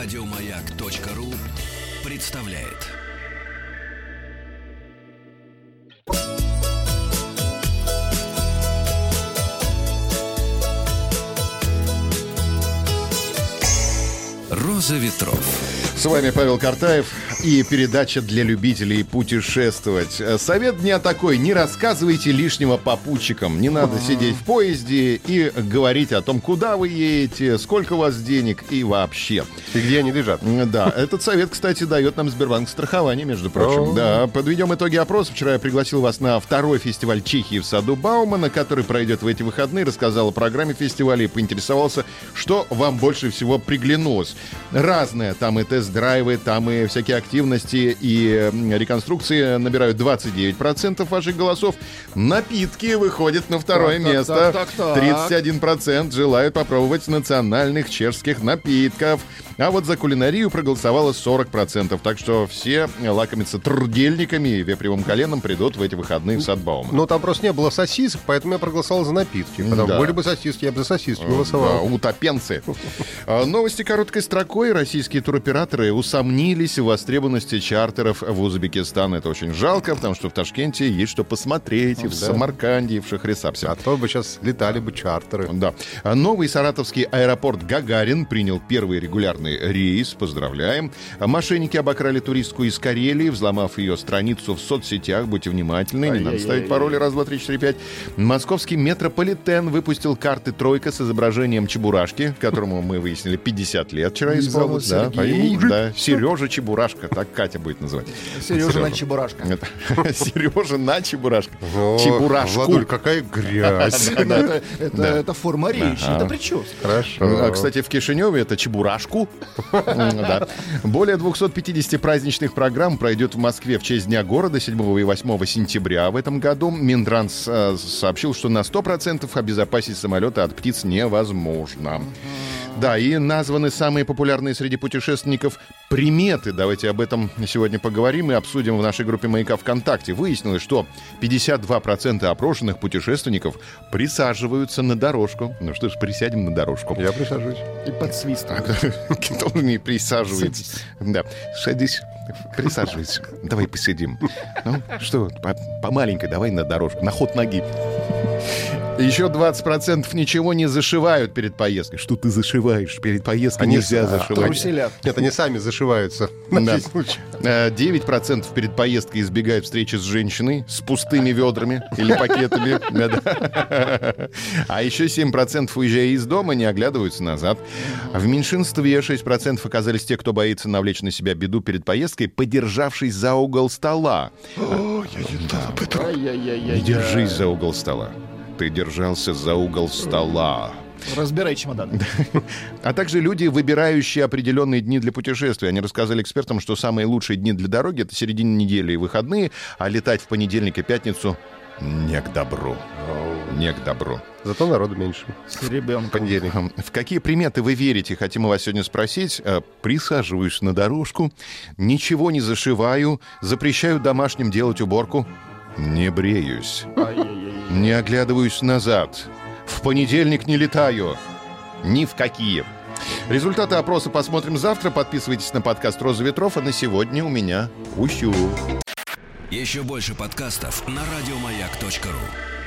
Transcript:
Радиомаяк.ру представляет. Роза ветров. С вами Павел Картаев и передача для любителей путешествовать. Совет дня такой, не рассказывайте лишнего попутчикам. Не надо сидеть в поезде и говорить о том, куда вы едете, сколько у вас денег и вообще. И где они лежат. Да, этот совет, кстати, дает нам Сбербанк страхование, между прочим. Да, подведем итоги опроса. Вчера я пригласил вас на второй фестиваль Чехии в саду Баумана, который пройдет в эти выходные. Рассказал о программе фестиваля и поинтересовался, что вам больше всего приглянулось. Разное. Там и тест-драйвы, там и всякие активности и реконструкции набирают 29% ваших голосов. Напитки выходят на второе Так, место. так, так. 31% желают попробовать национальных чешских напитков. А вот за кулинарию проголосовало 40%. Так что все лакомятся трудельниками и вепревым коленом придут в эти выходные в Садбаума. Но там просто не было сосисок, поэтому я проголосовал за напитки. Потому Да. были бы сосиски, я бы за сосиски Да, голосовал. утопенцы. А, Новости короткой строкой. Российские туроператоры усомнились в востребованности чартеров в Узбекистан. Это очень жалко, потому что в Ташкенте есть что посмотреть. и в Да. Самарканде, и в Шахрисарсе. А то бы сейчас летали бы чартеры. Да. Новый саратовский аэропорт Гагарин принял первый регулярный рейс. Поздравляем. Мошенники обокрали туристку из Карелии, взломав ее страницу в соцсетях. Будьте внимательны, не надо ставить пароли раз, два, три, четыре, пять. Московский метрополитен выпустил карты «Тройка» с изображением Чебурашки, которому мы выяснили 50 лет вчера исполнилось. Да, да, Сережа Чебурашка, так Катя будет называть. Сережа на Чебурашка. Сережа на Чебурашка. Чебурашку. Владуль, какая грязь. Это форма речи, это прическа. Хорошо. А, Кстати, в Кишиневе это чебурашку. Более 250 праздничных программ пройдет в Москве в честь Дня города 7 и 8 сентября в этом году. Минтранс э, сообщил, что на 100% обезопасить самолеты от птиц невозможно. Да, и названы самые популярные среди путешественников приметы. Давайте об этом сегодня поговорим и обсудим в нашей группе «Маяка ВКонтакте». Выяснилось, что 52% опрошенных путешественников присаживаются на дорожку. Ну что ж, присядем на дорожку. Я присаживаюсь. И под свист. Тоже не присаживается. Садись. Да, садись, присаживайся. Давай посидим. Ну, что, по, по маленькой давай на дорожку, на ход ноги. Еще 20% ничего не зашивают перед поездкой. Что ты зашиваешь? Перед поездкой Они нельзя с- зашивать. Труселя. Нет, они сами зашиваются. Да. всякий случай. Э, 9% перед поездкой избегают встречи с женщиной с пустыми ведрами или пакетами. А еще 7% уезжая из дома, не оглядываются назад. В меньшинстве 6% оказались те, кто боится навлечь на себя беду перед поездкой, подержавшись за угол стола. Ай-яй-яй-яй. Не держись за угол стола. Ты держался за угол стола. Разбирай чемодан. А также люди, выбирающие определенные дни для путешествия. Они рассказали экспертам, что самые лучшие дни для дороги — это середина недели и выходные, а летать в понедельник и пятницу не к добру. Не к добру. Зато народу меньше. С ребенком. Понедельник. В какие приметы вы верите? Хотим у вас сегодня спросить. Э, Присаживаюсь на дорожку, ничего не зашиваю, запрещаю домашним делать уборку, не бреюсь, Ай-яй-яй. Не оглядываюсь назад, в понедельник не летаю, ни в какие. Результаты опроса посмотрим завтра. Подписывайтесь на подкаст «Роза ветров», а на сегодня у меня усю. Еще больше подкастов на радиомаяк.ру.